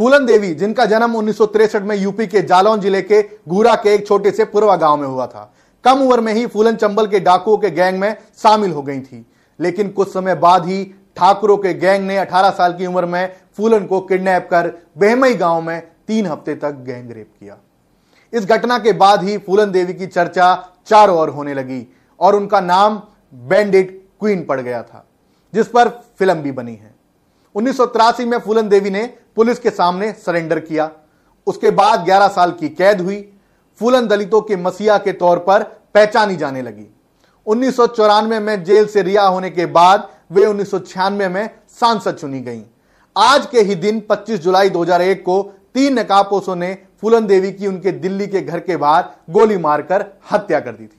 फूलन देवी, जिनका जन्म उन्नीस में यूपी के जालौन ज़िले के घूरा के एक छोटे से पुरवा गाँव में हुआ था। कम उम्र में ही फूलन चंबल के डाकुओं के गैंग में शामिल हो गई थी। लेकिन कुछ समय बाद ही ठाकुरों के गैंग ने 18 साल की उम्र में फूलन को किडनैप कर बेहमई गाँव में तीन हफ़्ते तक गैंग रेप किया। इस घटना के बाद ही फूलन देवी की चर्चा चारों ओर होने लगी और उनका नाम बैंडिट क्वीन पड़ गया था, जिस पर फ़िल्म भी बनी है। उन्नीस सौ तिरासी में फूलन देवी ने पुलिस के सामने सरेंडर किया। उसके बाद 11 साल की कैद हुई। फूलन दलितों के मसीहा के तौर पर पहचानी जाने लगी। उन्नीस सौ चौरानवे में जेल से रिहा होने के बाद वे उन्नीस सौ छियानवे में सांसद चुनी गईं। आज के ही दिन 25 जुलाई 2001 को तीन नकाबपोशों ने फूलन देवी की उनके दिल्ली के घर के बाहर गोली मारकर हत्या कर दी थी।